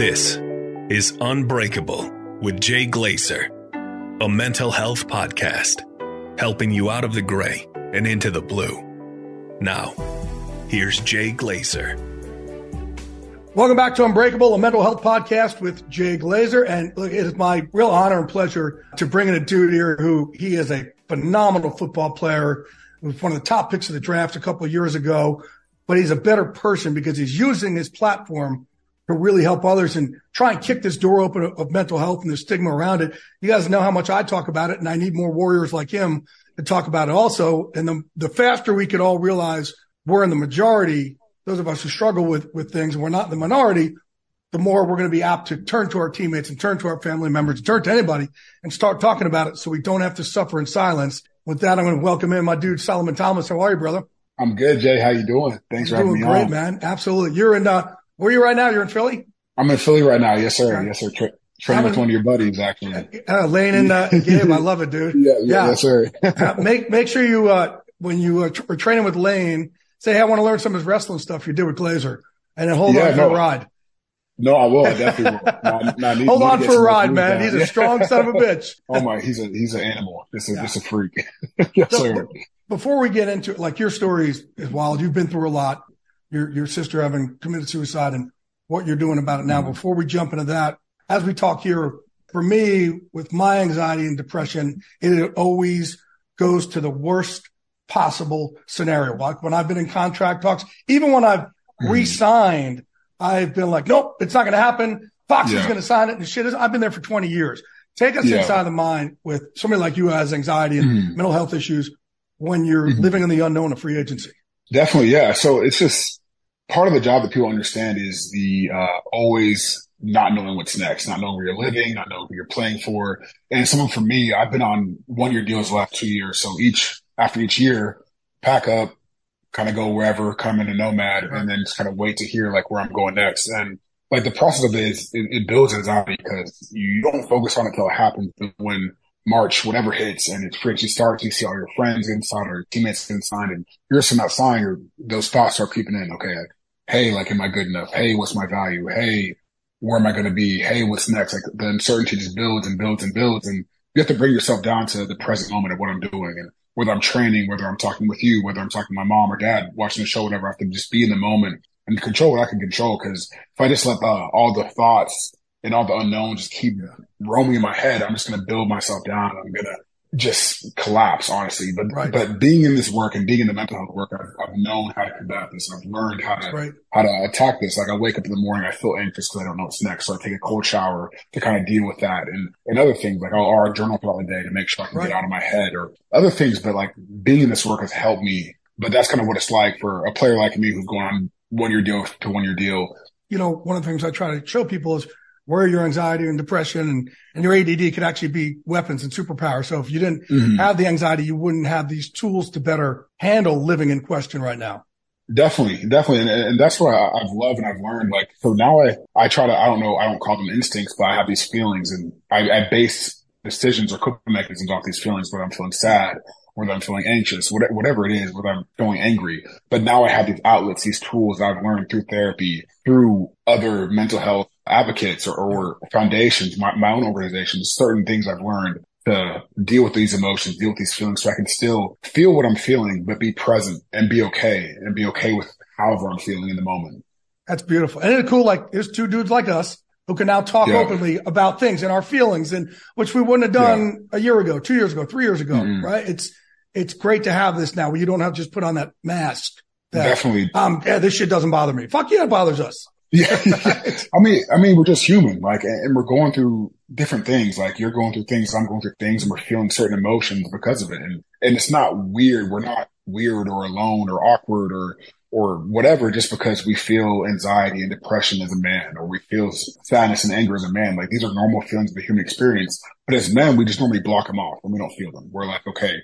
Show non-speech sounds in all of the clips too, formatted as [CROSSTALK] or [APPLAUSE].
This is Unbreakable with Jay Glazer, a mental health podcast helping you out of the gray and into the blue. Now, here's Jay Glazer. Welcome back to Unbreakable, a mental health podcast with Jay Glazer. And look, it is my real honor and pleasure to bring in a dude here who he is a phenomenal football player. Was one of the top picks of the draft a couple years ago, but he's a better person because he's using his platform to really help others and try and kick this door open of, of mental health and the stigma around it. You guys know how much I talk about it and I need more warriors like him to talk about it also. And the, the faster we could all realize we're in the majority, those of us who struggle with, with things and we're not the minority, the more we're going to be apt to turn to our teammates and turn to our family members, turn to anybody and start talking about it so we don't have to suffer in silence. With that, I'm going to welcome in my dude, Solomon Thomas. How are you, brother? I'm good, Jay. How you doing? Thanks You're for having doing me great, on. man. Absolutely. You're in, uh, where are you right now? You're in Philly? I'm in Philly right now. Yes, sir. Yes, sir. Tra- training with one of your buddies, actually. Uh, Lane and, uh, [LAUGHS] Gabe. I love it, dude. Yeah, yeah, yes, sir. Uh, [LAUGHS] make, make sure you, uh, when you uh, are training with Lane, say, Hey, I want to learn some of his wrestling stuff you did with Glazer and then hold Yeah, on for no. a ride. no, I will. I definitely will. [LAUGHS] No, no, I need- Hold on for a ride, man. down. He's a strong son of a bitch. Oh my, he's a he's an animal. Yeah. just a freak. yes, So, sir. before we get into it, like your story is, is wild. You've been through a lot. Your your sister having committed suicide and what you're doing about it now. Mhm. Before we jump into that, as we talk here, for me, with my anxiety and depression, it always goes to the worst possible scenario. Like when I've been in contract talks, even when I've Mhm. re-signed, I've been like, nope, it's not going to happen. Fox is going to sign it and shit. is- I've been there for 20 years. Take us Yeah. inside the mind with somebody like you who has anxiety and Mhm. mental health issues when you're Mhm. living in the unknown of free agency. Definitely, yeah. So it's just part of the job that people understand is the uh, always not knowing what's next, not knowing where you're living, not knowing who you're playing for. And someone for me, I've been on one year deals the last two years. So each after each year, pack up, kind of go wherever, come in a nomad, and then just kind of wait to hear like where I'm going next. And like the process of it is it, it builds anxiety because you don't focus on it until it happens. But when March, whatever hits and it's free starts, you see all your friends inside or teammates inside and you're still not or those thoughts start creeping in. Okay. Like, hey, like, am I good enough? Hey, what's my value? Hey, where am I going to be? Hey, what's next? Like the uncertainty just builds and builds and builds. And you have to bring yourself down to the present moment of what I'm doing and whether I'm training, whether I'm talking with you, whether I'm talking to my mom or dad, watching the show, whatever. I have to just be in the moment and control what I can control. Cause if I just let uh, all the thoughts and all the unknown just keep roaming in my head, I'm just going to build myself down. I'm going to just collapse, honestly. But, Right. but being in this work and being in the mental health work, I've, I've known how to combat this. I've learned how to, Right. how to attack this. Like I wake up in the morning, I feel anxious because I don't know what's next. So I take a cold shower to kind of deal with that and, and other things like I'll, I'll journal throughout the day to make sure I can Right. get out of my head or other things. But like being in this work has helped me. But that's kind of what it's like for a player like me who's going on one year deal to one year deal. You know, one of the things I try to show people is where your anxiety and depression and, and your ADD could actually be weapons and superpowers. So if you didn't Mhm. have the anxiety, you wouldn't have these tools to better handle living in question right now. Definitely, definitely. And, and that's what I, have loved and I've learned. Like, so now I, I try to, I don't know, I don't call them instincts, but I have these feelings and I, I base decisions or coping mechanisms off these feelings, whether I'm feeling sad, whether I'm feeling anxious, whatever it is, whether I'm feeling angry. But now I have these outlets, these tools that I've learned through therapy, through other mental health advocates or, or foundations, my, my own organization, certain things I've learned to deal with these emotions, deal with these feelings so I can still feel what I'm feeling, but be present and be okay and be okay with however I'm feeling in the moment. That's beautiful. And it's cool. Like there's two dudes like us who can now talk yeah. openly about things and our feelings and which we wouldn't have done yeah. a year ago, two years ago, three years ago. Mm-hmm. Right. It's, it's great to have this now where you don't have to just put on that mask. That, Definitely. Um, yeah, this shit doesn't bother me. Fuck yeah, it bothers us. Yeah. [LAUGHS] I mean, I mean, we're just human, like, and we're going through different things. Like you're going through things, I'm going through things, and we're feeling certain emotions because of it. And, and it's not weird. We're not weird or alone or awkward or, or whatever just because we feel anxiety and depression as a man or we feel sadness and anger as a man. Like these are normal feelings of the human experience. But as men, we just normally block them off and we don't feel them. We're like, okay,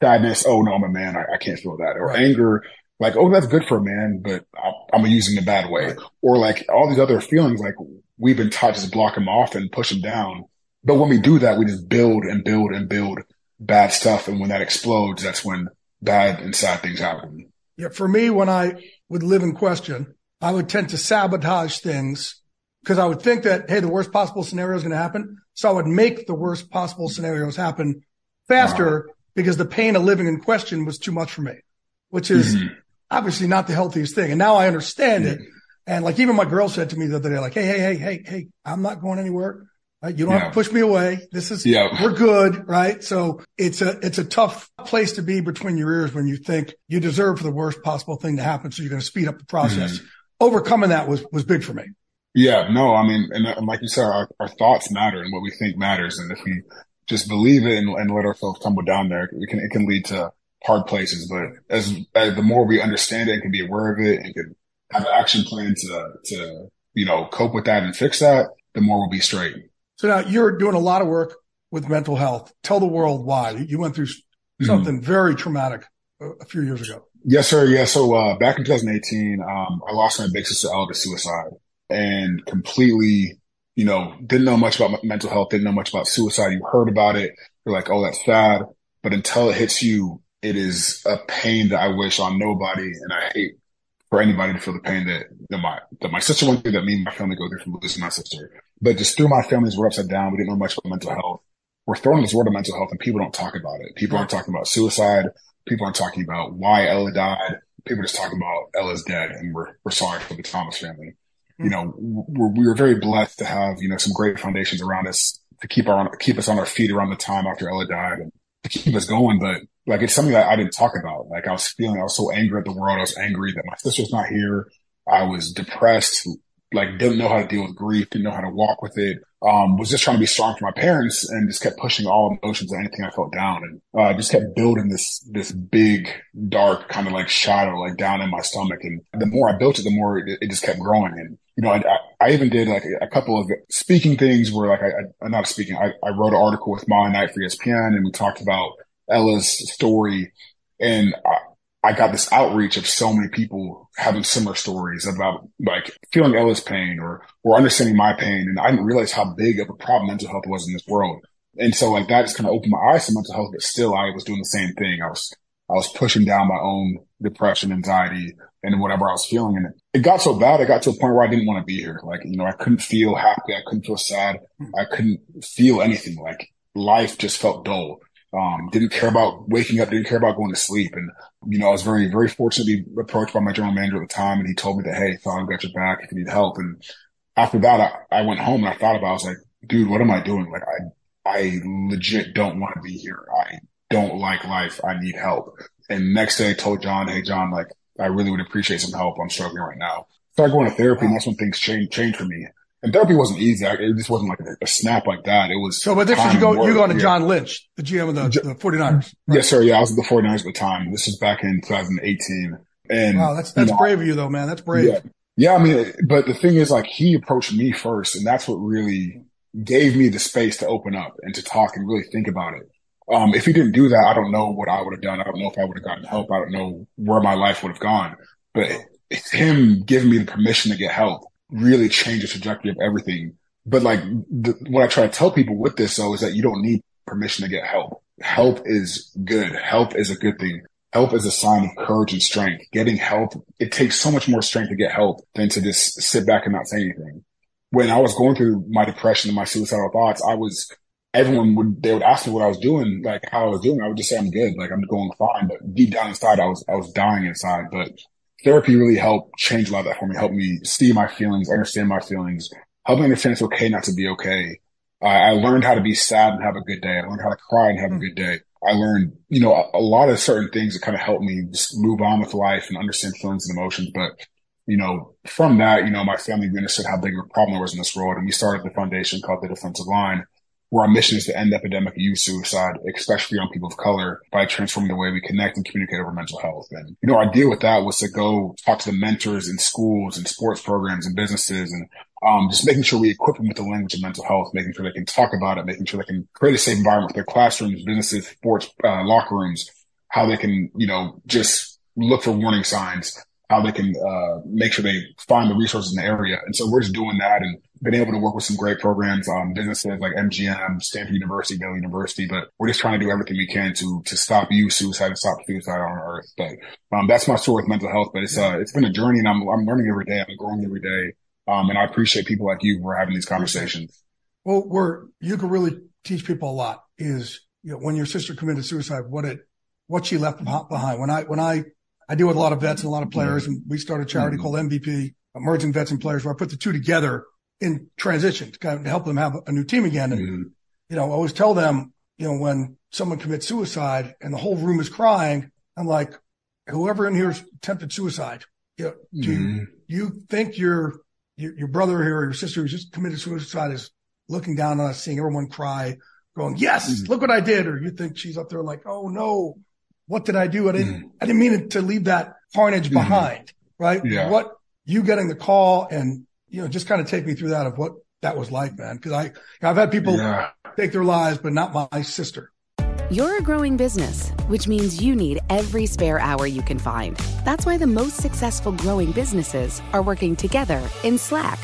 sadness. Oh no, I'm a man. I, I can't feel that. Or right. anger like, oh, that's good for a man, but I'm using it a bad way. Or like all these other feelings, like we've been taught to just block them off and push them down. But when we do that, we just build and build and build bad stuff. And when that explodes, that's when bad and sad things happen. Yeah. For me, when I would live in question, I would tend to sabotage things because I would think that, Hey, the worst possible scenario is going to happen. So I would make the worst possible scenarios happen faster uh-huh. because the pain of living in question was too much for me, which is mm-hmm obviously not the healthiest thing. And now I understand it. And like even my girl said to me the other day, like, Hey, hey, hey, hey, hey, I'm not going anywhere. Right? You don't yeah. have to push me away. This is, yeah. we're good. Right. So it's a, it's a tough place to be between your ears when you think you deserve for the worst possible thing to happen. So you're going to speed up the process. Mm-hmm. Overcoming that was, was big for me. Yeah. No, I mean, and, and like you said, our, our, thoughts matter and what we think matters. And if we just believe it and, and let ourselves tumble down there, it can, it can lead to hard places. But as, as the more we understand it and can be aware of it and can have an action plan to, to, you know, cope with that and fix that, the more we'll be straight. So now you're doing a lot of work with mental health. Tell the world why you went through mm-hmm. something mm-hmm. very traumatic a few years ago. Yes, sir. Yeah. So, uh, back in 2018, um, I lost my big sister Ella to suicide and completely, you know, didn't know much about mental health, didn't know much about suicide. You heard about it. You're like, Oh, that's sad. But until it hits you, it is a pain that I wish on nobody, and I hate for anybody to feel the pain that, that my that my sister went through, that me and my family go through from losing my sister. But just through my families, we're upside down. We didn't know much about mental health. We're thrown throwing this word of mental health, and people don't talk about it. People aren't talking about suicide. People aren't talking about why Ella died. People are just talking about Ella's dead, and we're we're sorry for the Thomas family. Mm-hmm. You know, we're, we were very blessed to have you know some great foundations around us to keep our keep us on our feet around the time after Ella died, and to keep us going. But like it's something that I didn't talk about. Like I was feeling, I was so angry at the world. I was angry that my sister's not here. I was depressed, like didn't know how to deal with grief, didn't know how to walk with it. Um, was just trying to be strong for my parents and just kept pushing all emotions and anything I felt down and, uh, just kept building this, this big, dark kind of like shadow, like down in my stomach. And the more I built it, the more it, it just kept growing. And, you know, I, I even did like a, couple of speaking things where like I, I not speaking, I, I wrote an article with Molly Knight for ESPN and we talked about Ella's story. And I, I got this outreach of so many people having similar stories about like feeling Ella's pain or, or understanding my pain. And I didn't realize how big of a problem mental health was in this world. And so like that just kind of opened my eyes to mental health, but still I was doing the same thing. I was, I was pushing down my own depression, anxiety, and whatever I was feeling. And it, it got so bad. I got to a point where I didn't want to be here. Like, you know, I couldn't feel happy. I couldn't feel sad. I couldn't feel anything. Like life just felt dull. Um, didn't care about waking up, didn't care about going to sleep. And, you know, I was very, very fortunately approached by my general manager at the time. And he told me that, Hey, I've got your back if you need help. And after that, I, I went home and I thought about, it. I was like, dude, what am I doing? Like, I, I legit don't want to be here. I don't like life. I need help. And next day I told John, Hey, John, like, I really would appreciate some help. I'm struggling right now. Started going to therapy and that's when things changed, changed for me. And therapy wasn't easy. It just wasn't like a, a snap like that. It was. So, but this is you go, you going to yeah. John Lynch, the GM of the, the 49ers. Right? Yes, sir. Yeah. I was at the 49ers at the time. This is back in 2018. And wow, that's, that's you know, brave of you though, man. That's brave. Yeah. yeah. I mean, but the thing is like he approached me first and that's what really gave me the space to open up and to talk and really think about it. Um, if he didn't do that, I don't know what I would have done. I don't know if I would have gotten help. I don't know where my life would have gone. But it's him giving me the permission to get help really change the trajectory of everything. But like the, what I try to tell people with this though is that you don't need permission to get help. Help is good. Help is a good thing. Help is a sign of courage and strength. Getting help, it takes so much more strength to get help than to just sit back and not say anything. When I was going through my depression and my suicidal thoughts, I was, everyone would, they would ask me what I was doing, like how I was doing. I would just say I'm good, like I'm going fine. But deep down inside, I was, I was dying inside. But therapy really helped change a lot of that for me, helped me see my feelings, understand my feelings, help me understand it's okay not to be okay. Uh, I learned how to be sad and have a good day. I learned how to cry and have a hmm. good day. I learned, you know, a, a lot of certain things that kind of helped me just move on with life and understand feelings and emotions. But, you know, from that, you know, my family understood how big of a problem there was in this world. And we started the foundation called the Defensive Line, where our mission is to end epidemic youth suicide, especially young people of color, by transforming the way we connect and communicate over mental health. And, you know, our deal with that was to go talk to the mentors in schools and sports programs and businesses and um, just making sure we equip them with the language of mental health, making sure they can talk about it, making sure they can create a safe environment for their classrooms, businesses, sports, uh, locker rooms, how they can, you know, just look for warning signs, how they can, uh, make sure they find the resources in the area. And so we're just doing that and been able to work with some great programs, um, businesses like MGM, Stanford University, Baylor University, but we're just trying to do everything we can to, to stop youth suicide and stop suicide on earth. But, um, that's my story with mental health, but it's, uh, it's been a journey and I'm, I'm learning every day. I'm growing every day. Um, and I appreciate people like you who are having these conversations. Well, where you can really teach people a lot is, you know, when your sister committed suicide, what it, what she left behind. When I, when I, I deal with a lot of vets and a lot of players and we started a charity mm-hmm. called MVP, Merging Vets and Players, where I put the two together in transition to kind of help them have a new team again. And, mm-hmm. you know, I always tell them, you know, when someone commits suicide and the whole room is crying, I'm like, whoever in here attempted suicide, you know, do mm-hmm. you think you're your, your brother here or your sister who just committed suicide is looking down on us, seeing everyone cry, going, yes, mm-hmm. look what I did. Or you think she's up there like, oh no, what did I do? I didn't, mm-hmm. I didn't mean to leave that carnage mm-hmm. behind, right? Yeah. What you getting the call and, you know, just kind of take me through that of what that was like, man. Cause I, I've had people yeah. take their lives, but not my sister. You're a growing business, which means you need every spare hour you can find. That's why the most successful growing businesses are working together in Slack.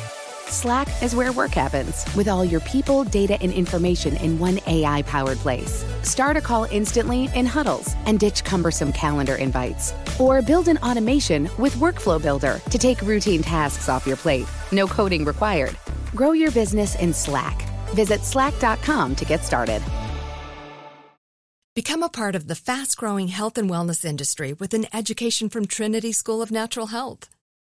Slack is where work happens, with all your people, data, and information in one AI powered place. Start a call instantly in huddles and ditch cumbersome calendar invites. Or build an automation with Workflow Builder to take routine tasks off your plate. No coding required. Grow your business in Slack. Visit slack.com to get started. Become a part of the fast growing health and wellness industry with an education from Trinity School of Natural Health.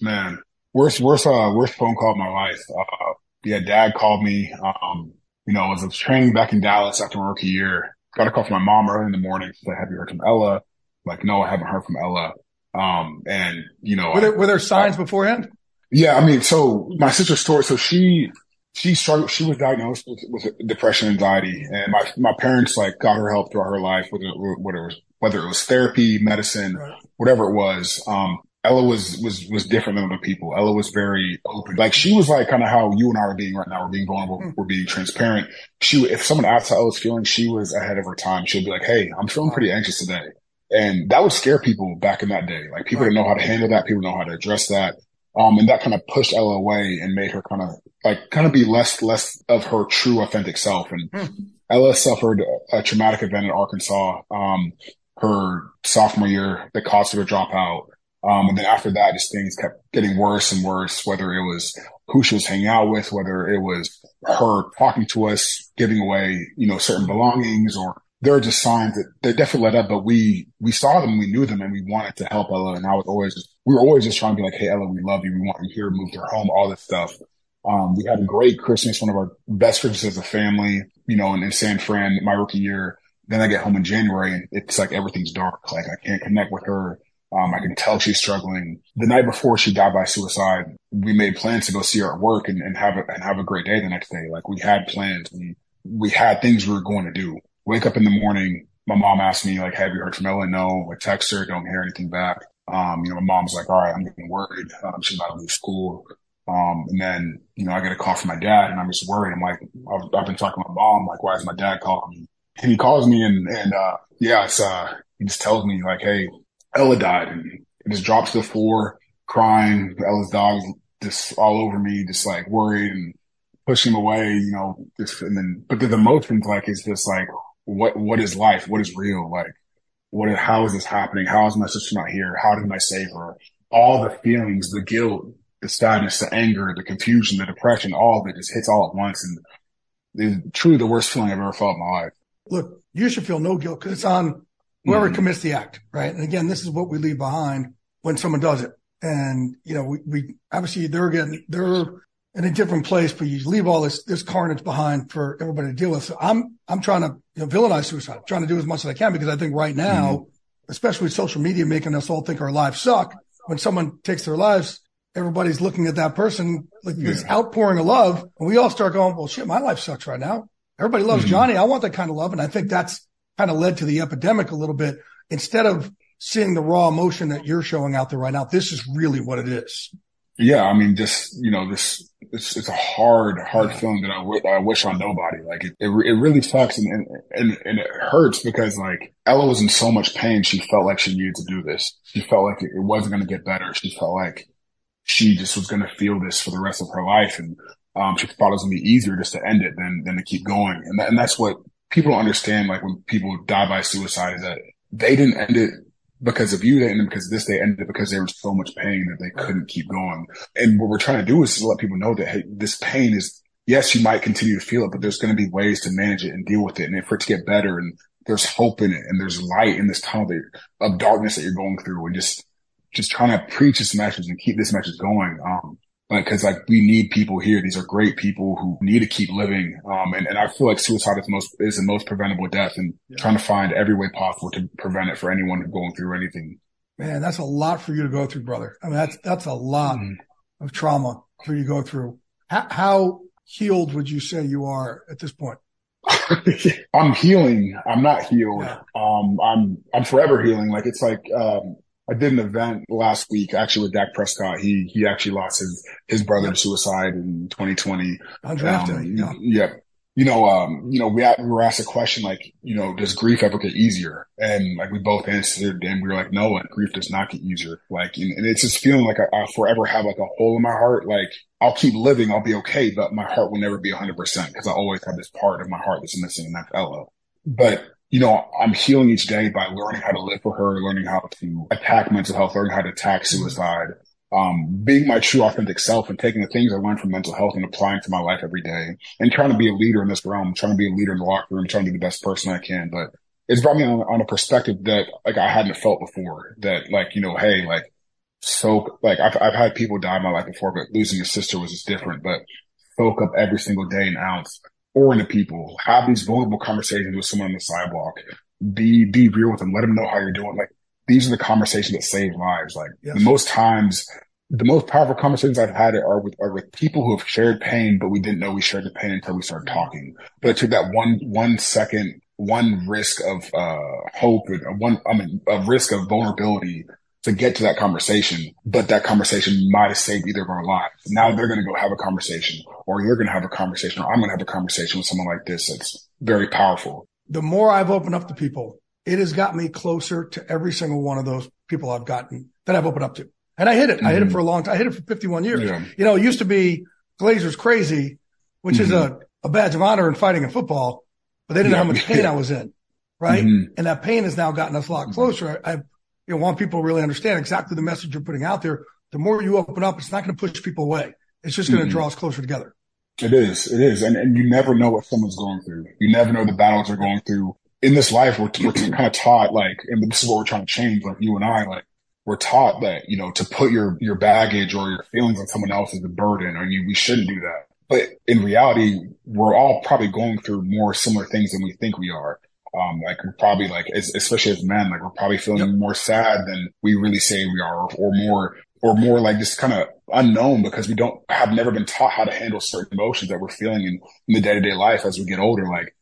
Man, worst, worst, uh, worst phone call of my life. Uh, yeah, dad called me. Um, you know, I was, training back in Dallas after my rookie year. Got a call from my mom early in the morning. She said, have you heard from Ella? Like, no, I haven't heard from Ella. Um, and you know, were there, were there signs I, beforehand? Yeah. I mean, so my sister's story, so she, she struggled, she was diagnosed with, with depression, anxiety, and my, my parents like got her help throughout her life, whether, whether it was, whether it was therapy, medicine, right. whatever it was. Um, Ella was was was different than other people. Ella was very open. Like she was like kind of how you and I are being right now. We're being vulnerable. Mm. We're being transparent. She, if someone asked how I was feeling, she was ahead of her time. She'd be like, "Hey, I'm feeling pretty anxious today," and that would scare people back in that day. Like people right. didn't know how to handle that. People know how to address that. Um, and that kind of pushed Ella away and made her kind of like kind of be less less of her true authentic self. And mm. Ella suffered a, a traumatic event in Arkansas. Um, her sophomore year that caused her to drop out. Um, and then after that, just things kept getting worse and worse, whether it was who she was hanging out with, whether it was her talking to us, giving away, you know, certain belongings or there are just signs that they definitely let up, but we, we saw them, we knew them and we wanted to help Ella. And I was always, just, we were always just trying to be like, Hey, Ella, we love you. We want you here, move her home, all this stuff. Um, we had a great Christmas, one of our best Christmas as a family, you know, in, in San Fran, my rookie year. Then I get home in January and it's like everything's dark. Like I can't connect with her. Um, I can tell she's struggling. The night before she died by suicide, we made plans to go see her at work and, and have a, and have a great day the next day. Like we had plans. We, we had things we were going to do. Wake up in the morning. My mom asked me like, have you heard from Ella? No. I text her. Don't hear anything back. Um, you know, my mom's like, all right, I'm getting worried. Um, she's about to leave school. Um, and then, you know, I get a call from my dad and I'm just worried. I'm like, I've, I've been talking to my mom. Like, why is my dad calling me? And he calls me and, and, uh, yeah, it's, uh, he just tells me like, Hey, Ella died and he just drops to the floor crying. Ella's dog just all over me, just like worried and pushing away, you know, just, and then, but the emotions like is just like, what, what is life? What is real? Like, what, how is this happening? How is my sister not here? How did I save her? All the feelings, the guilt, the sadness, the anger, the confusion, the depression, all of it just hits all at once. And it's truly the worst feeling I've ever felt in my life. Look, you should feel no guilt because it's on whoever mm-hmm. commits the act, right? And again, this is what we leave behind when someone does it. And, you know, we, we obviously they're getting, they're in a different place, but you leave all this, this carnage behind for everybody to deal with. So I'm, I'm trying to, you know, villainize suicide, I'm trying to do as much as I can because I think right now, mm-hmm. especially with social media making us all think our lives suck, when someone takes their lives, everybody's looking at that person like yeah. this outpouring of love. And we all start going, well, shit, my life sucks right now. Everybody loves mm-hmm. Johnny. I want that kind of love. And I think that's kind of led to the epidemic a little bit. Instead of seeing the raw emotion that you're showing out there right now, this is really what it is. Yeah. I mean, just, you know, this, it's, it's a hard, hard feeling that I, w- I wish on nobody. Like it, it, it really sucks and, and, and, and, it hurts because like Ella was in so much pain. She felt like she needed to do this. She felt like it, it wasn't going to get better. She felt like she just was going to feel this for the rest of her life. And, um, she thought it was going to be easier just to end it than, than to keep going. And, that, and that's what people don't understand. Like when people die by suicide is that they didn't end it because of you. They ended because this, they ended because there was so much pain that they couldn't keep going. And what we're trying to do is to let people know that, Hey, this pain is, yes, you might continue to feel it, but there's going to be ways to manage it and deal with it and for it to get better. And there's hope in it and there's light in this tunnel of darkness that you're going through and just, just trying to preach this message and keep this message going. Um, because like we need people here. These are great people who need to keep living. Um, and, and I feel like suicide is most, is the most preventable death and yeah. trying to find every way possible to prevent it for anyone going through anything. Man, that's a lot for you to go through, brother. I mean, that's, that's a lot mm-hmm. of trauma for you to go through. How, how healed would you say you are at this point? [LAUGHS] I'm healing. I'm not healed. Yeah. Um, I'm, I'm forever healing. Like it's like, um, I did an event last week actually with Dak Prescott. He he actually lost his his brother to suicide in 2020. Undrafted. Um, yeah. yeah. You know, um, you know, we, we were asked a question like, you know, does grief ever get easier? And like we both answered, and we were like, no, grief does not get easier. Like, and, and it's just feeling like I, I forever have like a hole in my heart. Like I'll keep living, I'll be okay, but my heart will never be 100 percent because I always have this part of my heart that's missing, and that's Ella. But you know, I'm healing each day by learning how to live for her, learning how to attack mental health, learning how to attack suicide, um, being my true authentic self and taking the things I learned from mental health and applying to my life every day and trying to be a leader in this realm, trying to be a leader in the locker room, trying to be the best person I can. But it's brought me on, on a perspective that like I hadn't felt before that like, you know, hey, like, so like I've, I've had people die in my life before, but losing a sister was just different, but soak up every single day an ounce or into people, have these vulnerable conversations with someone on the sidewalk, be, be real with them, let them know how you're doing. Like these are the conversations that save lives. Like yes. the most times, the most powerful conversations I've had are with, are with people who have shared pain, but we didn't know we shared the pain until we started talking. But it took that one, one second, one risk of, uh, hope and one, I mean, a risk of vulnerability to get to that conversation, but that conversation might have saved either of our lives. Now they're going to go have a conversation or you're going to have a conversation or I'm going to have a conversation with someone like this. It's very powerful. The more I've opened up to people, it has got me closer to every single one of those people I've gotten that I've opened up to. And I hit it. Mm-hmm. I hit it mm-hmm. for a long time. I hit it for 51 years. Yeah. You know, it used to be Glazer's crazy, which mm-hmm. is a, a badge of honor in fighting in football, but they didn't yeah. know how much pain I was in. Right. Mm-hmm. And that pain has now gotten us a lot closer. I, I you know, want people to really understand exactly the message you're putting out there. The more you open up, it's not going to push people away. It's just going to mm-hmm. draw us closer together. It is. It is. And, and you never know what someone's going through. You never know the battles they're going through. In this life, we're, we're kind of taught like, and this is what we're trying to change, like you and I, like, we're taught that, you know, to put your, your baggage or your feelings on someone else is a burden or you, we shouldn't do that. But in reality, we're all probably going through more similar things than we think we are. Um, like we're probably like, especially as men, like we're probably feeling yep. more sad than we really say we are, or, or more, or more like just kind of unknown because we don't have never been taught how to handle certain emotions that we're feeling in, in the day to day life as we get older. Like,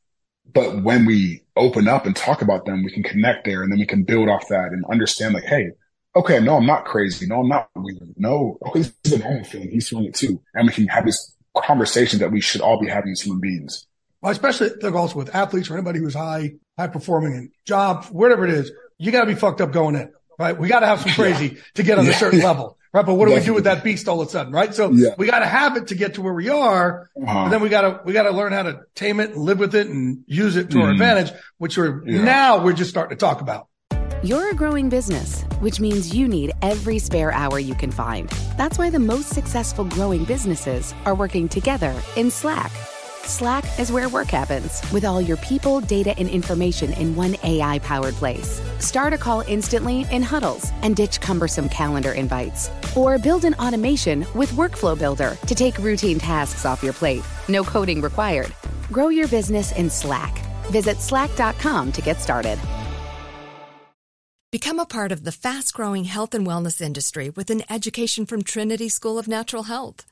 but when we open up and talk about them, we can connect there and then we can build off that and understand like, Hey, okay, no, I'm not crazy. No, I'm not weird. No, okay, this is a normal feeling. He's feeling it too. And we can have this conversation that we should all be having as human beings. Well, especially like also with athletes or anybody who's high, high performing in job, whatever it is, you got to be fucked up going in, right? We got to have some crazy yeah. to get on yeah. a certain level, right? But what do we do with that beast all of a sudden, right? So yeah. we got to have it to get to where we are. Uh-huh. And then we got to, we got to learn how to tame it and live with it and use it to mm. our mm-hmm. advantage, which we're now we're just starting to talk about. You're a growing business, which means you need every spare hour you can find. That's why the most successful growing businesses are working together in Slack. Slack is where work happens with all your people, data, and information in one AI powered place. Start a call instantly in huddles and ditch cumbersome calendar invites. Or build an automation with Workflow Builder to take routine tasks off your plate. No coding required. Grow your business in Slack. Visit slack.com to get started. Become a part of the fast growing health and wellness industry with an education from Trinity School of Natural Health.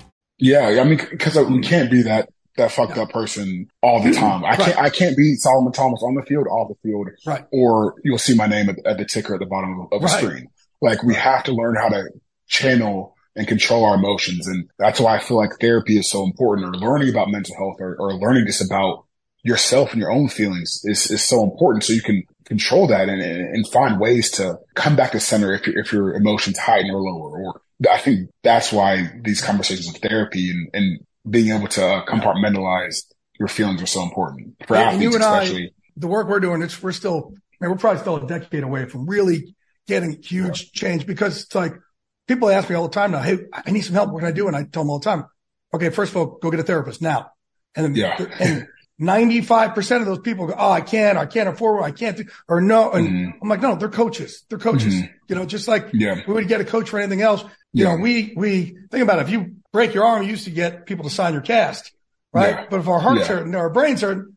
Yeah, I mean, because uh, we can't be that that fucked up person all the time. I can't I can't be Solomon Thomas on the field, off the field, right? Or you'll see my name at, at the ticker at the bottom of, of right. the screen. Like we have to learn how to channel and control our emotions, and that's why I feel like therapy is so important. Or learning about mental health, or, or learning just about yourself and your own feelings is is so important, so you can control that and, and find ways to come back to center if your if your emotions heighten or lower, or I think that's why these conversations of therapy and, and being able to compartmentalize your feelings are so important for yeah, athletes, especially. I, the work we're doing, it's, we're still, I mean, we're probably still a decade away from really getting huge yeah. change because it's like people ask me all the time now, Hey, I need some help. What can I do? And I tell them all the time, okay, first of all, go get a therapist now. And, yeah. and 95% of those people go, Oh, I can't, I can't afford, one, I can't do, or no. And mm-hmm. I'm like, no, they're coaches. They're coaches. Mm-hmm. You know, just like yeah. we would get a coach for anything else. You yeah. know, we, we think about it. If you break your arm, you used to get people to sign your cast, right? Yeah. But if our hearts yeah. and our brains are,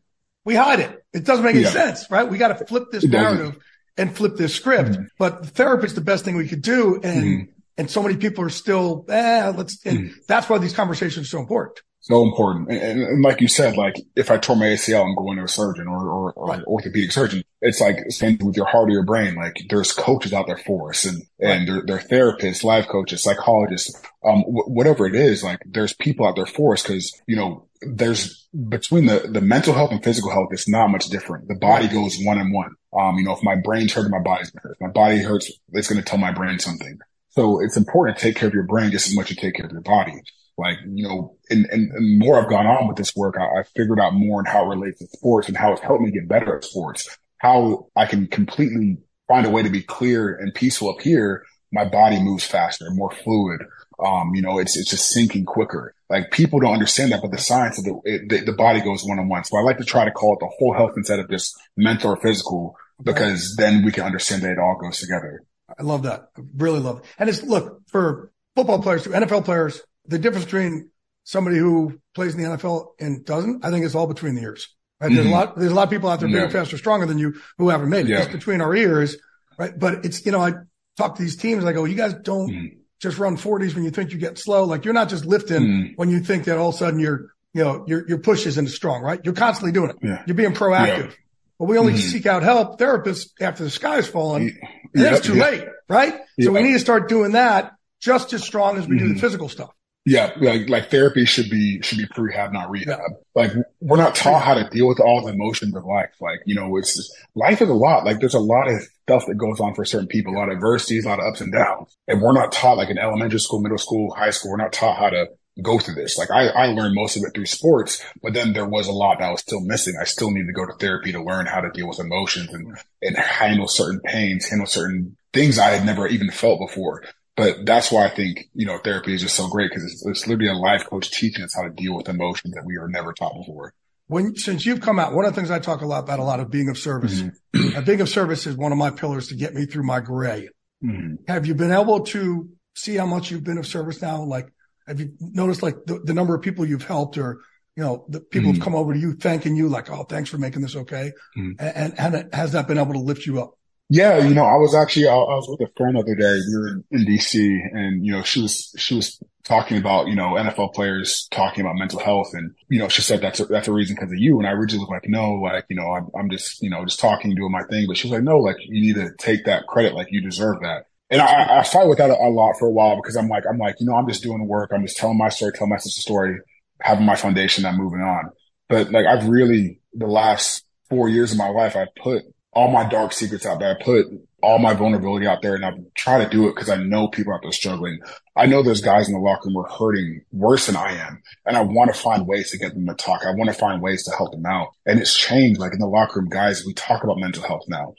we hide it. It doesn't make any sense, right? We got to flip this narrative and flip this script. Mm-hmm. But the therapist's the best thing we could do. And, mm-hmm. and so many people are still, eh, let's, and mm-hmm. that's why these conversations are so important. So important. And, and, and, like you said, like if I tore my ACL, I'm going to a surgeon or, or, or right. orthopedic surgeon. It's like same with your heart or your brain. Like there's coaches out there for us and, and they're, they're therapists, life coaches, psychologists, um, w- whatever it is. Like there's people out there for us because, you know, there's between the, the mental health and physical health, it's not much different. The body goes one on one. Um, you know, if my brain's hurting, my body's hurt. If my body hurts, it's going to tell my brain something. So it's important to take care of your brain just as much as you take care of your body. Like, you know, and, and, and more I've gone on with this work, I, I figured out more and how it relates to sports and how it's helped me get better at sports, how I can completely find a way to be clear and peaceful up here. My body moves faster, more fluid. Um, you know, it's, it's just sinking quicker. Like people don't understand that, but the science of the, it, the, the body goes one on one. So I like to try to call it the whole health instead of just mental or physical because then we can understand that it all goes together. I love that. I really love it. And it's look for football players, to NFL players, the difference between somebody who plays in the NFL and doesn't, I think it's all between the ears. Right? Mm-hmm. There's a mm-hmm. lot, there's a lot of people out there yeah. bigger, faster, stronger than you who haven't made it. Yeah. It's between our ears, right? But it's, you know, I talk to these teams, I go, you guys don't mm-hmm. just run 40s when you think you get slow. Like you're not just lifting mm-hmm. when you think that all of a sudden your, you know, your, your push isn't strong, right? You're constantly doing it. Yeah. You're being proactive. But we only mm-hmm. seek out help therapists after the sky's fallen. And it's too late, right? So we need to start doing that just as strong as we do the mm-hmm. physical stuff. Yeah, like like therapy should be should be prehab, not rehab. Like we're not taught how to deal with all the emotions of life. Like you know, it's just, life is a lot. Like there's a lot of stuff that goes on for certain people, a lot of adversities, a lot of ups and downs, and we're not taught like in elementary school, middle school, high school. We're not taught how to go through this. Like I, I learned most of it through sports, but then there was a lot that I was still missing. I still need to go to therapy to learn how to deal with emotions and and handle certain pains, handle certain things I had never even felt before. But that's why I think, you know, therapy is just so great because it's, it's literally a life coach teaching us how to deal with emotions that we were never taught before. When, since you've come out, one of the things I talk a lot about, a lot of being of service. Mm-hmm. [CLEARS THROAT] being of service is one of my pillars to get me through my gray. Mm-hmm. Have you been able to see how much you've been of service now? Like, have you noticed like the, the number of people you've helped or, you know, the people mm-hmm. have come over to you thanking you like, Oh, thanks for making this okay. Mm-hmm. And, and has that been able to lift you up? Yeah, you know, I was actually I, I was with a friend the other day. We were in, DC, and you know, she was she was talking about you know NFL players talking about mental health, and you know, she said that's a, that's a reason because of you. And I originally was like, no, like you know, I'm, I'm just you know just talking, doing my thing. But she was like, no, like you need to take that credit, like you deserve that. And I, I fight with that a, a lot for a while because I'm like, I'm like, you know, I'm just doing work. I'm just telling my story, telling my sister's story, having my foundation, I'm moving on. But like, I've really the last four years of my life, I've put all my dark secrets out there. I put all my vulnerability out there and I try to do it because I know people out there struggling. I know there's guys in the locker room who are hurting worse than I am. And I want to find ways to get them to talk. I want to find ways to help them out. And it's changed. Like in the locker room, guys, we talk about mental health now.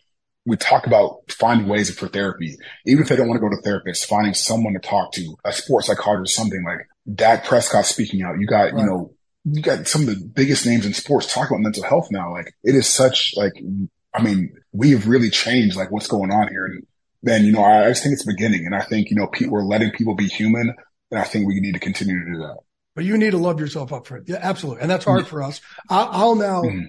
We talk about finding ways for therapy. Even if they don't want to go to therapists, finding someone to talk to, a sports psychologist, something like Dak Prescott speaking out. You got, right. you know, you got some of the biggest names in sports talk about mental health now. Like it is such like I mean, we've really changed like what's going on here. And then, you know, I, I just think it's beginning. And I think, you know, people, we're letting people be human. And I think we need to continue to do that. But you need to love yourself up for it. Yeah, absolutely. And that's hard mm-hmm. for us. I'll, I'll now mm-hmm.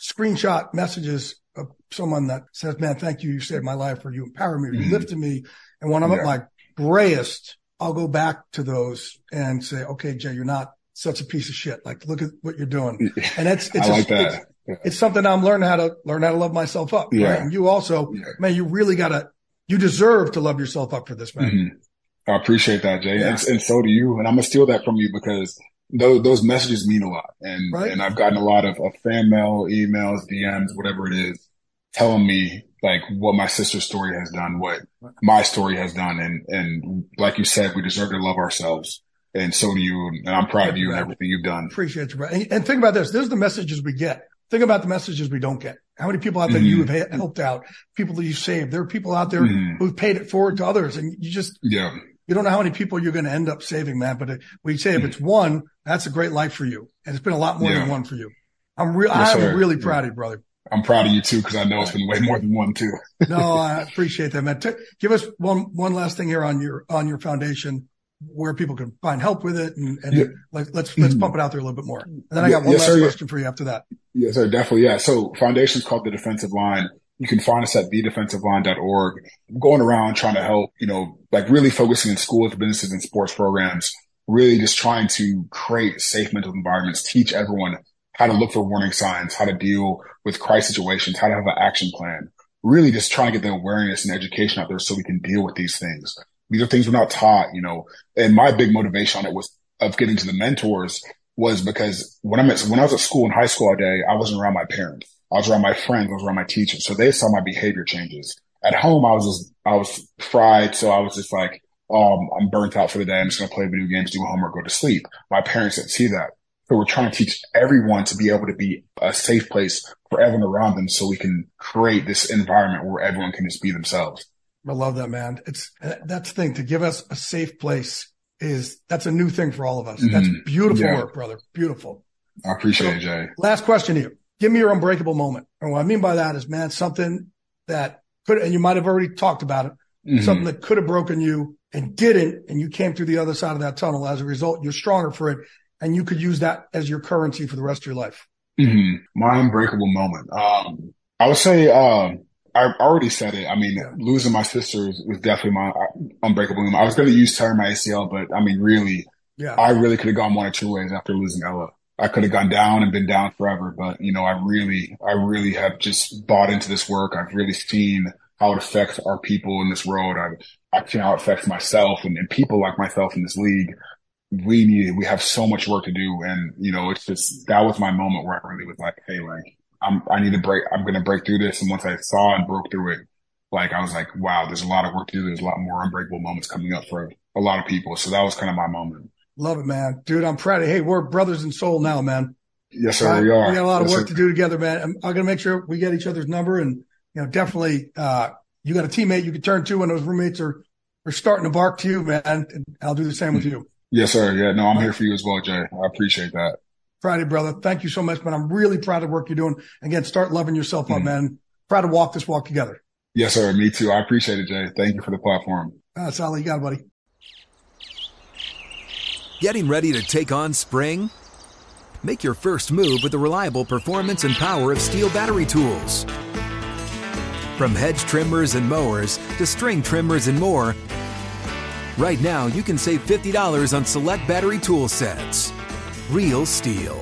screenshot messages of someone that says, man, thank you. You saved my life or you empowered me or you mm-hmm. lifted me. And when I'm yeah. at my grayest, I'll go back to those and say, okay, Jay, you're not such a piece of shit. Like, look at what you're doing. [LAUGHS] And it's, it's, I like a, that. Yeah. It's something I'm learning how to learn how to love myself up. Yeah. Right? And you also, yeah. man, you really gotta, you deserve to love yourself up for this, man. Mm-hmm. I appreciate that, Jay. Yeah. And, and, so do you. And I'm gonna steal that from you because those, those messages mean a lot. And, right? and I've gotten a lot of, of fan mail, emails, DMs, whatever it is, telling me like what my sister's story has done, what my story has done. And, and like you said, we deserve to love ourselves. And so do you. And I'm proud of you and everything you've done. Appreciate you, bro. And, and think about this. Is the messages we get. Think about the messages we don't get. How many people out there mm-hmm. you have helped out, people that you saved? There are people out there mm-hmm. who've paid it forward to others and you just, yeah, you don't know how many people you're going to end up saving, man. But we say if it's mm-hmm. one, that's a great life for you. And it's been a lot more yeah. than one for you. I'm real, yes, I'm really proud yeah. of you, brother. I'm proud of you too, because I know it's been way more than one too. no, I appreciate that, man. T- give us one, one last thing here on your, on your foundation where people can find help with it and, and yeah. like, let's, let's pump it out there a little bit more. And then I got one yes, last sir, question for you after that. Yes, sir. Definitely. Yeah. So foundation is called the defensive line. You can find us at thedefensiveline.org. Going around trying to help, you know, like really focusing in schools, businesses and sports programs, really just trying to create safe mental environments, teach everyone how to look for warning signs, how to deal with crisis situations, how to have an action plan. Really just trying to get the awareness and education out there so we can deal with these things. These are things we're not taught, you know, and my big motivation on it was of getting to the mentors was because when I'm at, when I was at school in high school all day, I wasn't around my parents. I was around my friends. I was around my teachers. So they saw my behavior changes. At home, I was just, I was fried. So I was just like, um, I'm burnt out for the day. I'm just going to play video games, do homework, go to sleep. My parents didn't see that. So we're trying to teach everyone to be able to be a safe place for everyone around them so we can create this environment where everyone can just be themselves. I love that, man. It's that's the thing to give us a safe place is that's a new thing for all of us. Mm-hmm. That's beautiful yeah. work, brother. Beautiful. I appreciate so, it, Jay. Last question to you. Give me your unbreakable moment. And what I mean by that is, man, something that could, and you might have already talked about it, mm-hmm. something that could have broken you and didn't, and you came through the other side of that tunnel. As a result, you're stronger for it, and you could use that as your currency for the rest of your life. Mm-hmm. My unbreakable moment. Um, I would say, um, I already said it. I mean, losing my sister was definitely my uh, unbreakable moment. I was going to use tearing my ACL, but I mean, really, yeah. I really could have gone one or two ways after losing Ella. I could have gone down and been down forever, but you know, I really, I really have just bought into this work. I've really seen how it affects our people in this world. I've, I've seen how it affects myself and, and people like myself in this league. We need, we have so much work to do. And, you know, it's just, that was my moment where I really was like, Hey, like, I'm, I need to break, I'm going to break through this. And once I saw and broke through it, like I was like, wow, there's a lot of work to do. There's a lot more unbreakable moments coming up for a lot of people. So that was kind of my moment. Love it, man. Dude, I'm proud of, hey, we're brothers in soul now, man. Yes, sir. Right? We are. We got a lot yes, of work sir. to do together, man. I'm, I'm going to make sure we get each other's number and, you know, definitely, uh, you got a teammate you can turn to when those roommates are, are starting to bark to you, man. And I'll do the same with you. Yes, sir. Yeah. No, I'm here for you as well, Jay. I appreciate that. Friday, brother. Thank you so much, man. I'm really proud of the work you're doing. Again, start loving yourself mm-hmm. up, man. Proud to walk this walk together. Yes, sir. Me too. I appreciate it, Jay. Thank you for the platform. That's all you got, buddy. Getting ready to take on spring? Make your first move with the reliable performance and power of STIHL battery tools. From hedge trimmers and mowers to string trimmers and more, right now you can save $50 on select battery tool sets. Real STIHL.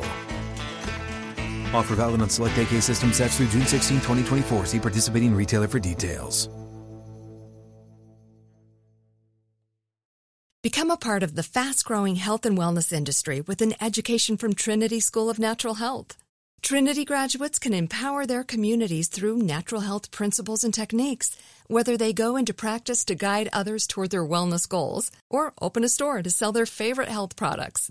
Offer valid on select AK system sets through June 16, 2024. See participating retailer for details. Become a part of the fast growing health and wellness industry with an education from Trinity School of Natural Health. Trinity graduates can empower their communities through natural health principles and techniques, whether they go into practice to guide others toward their wellness goals or open a store to sell their favorite health products.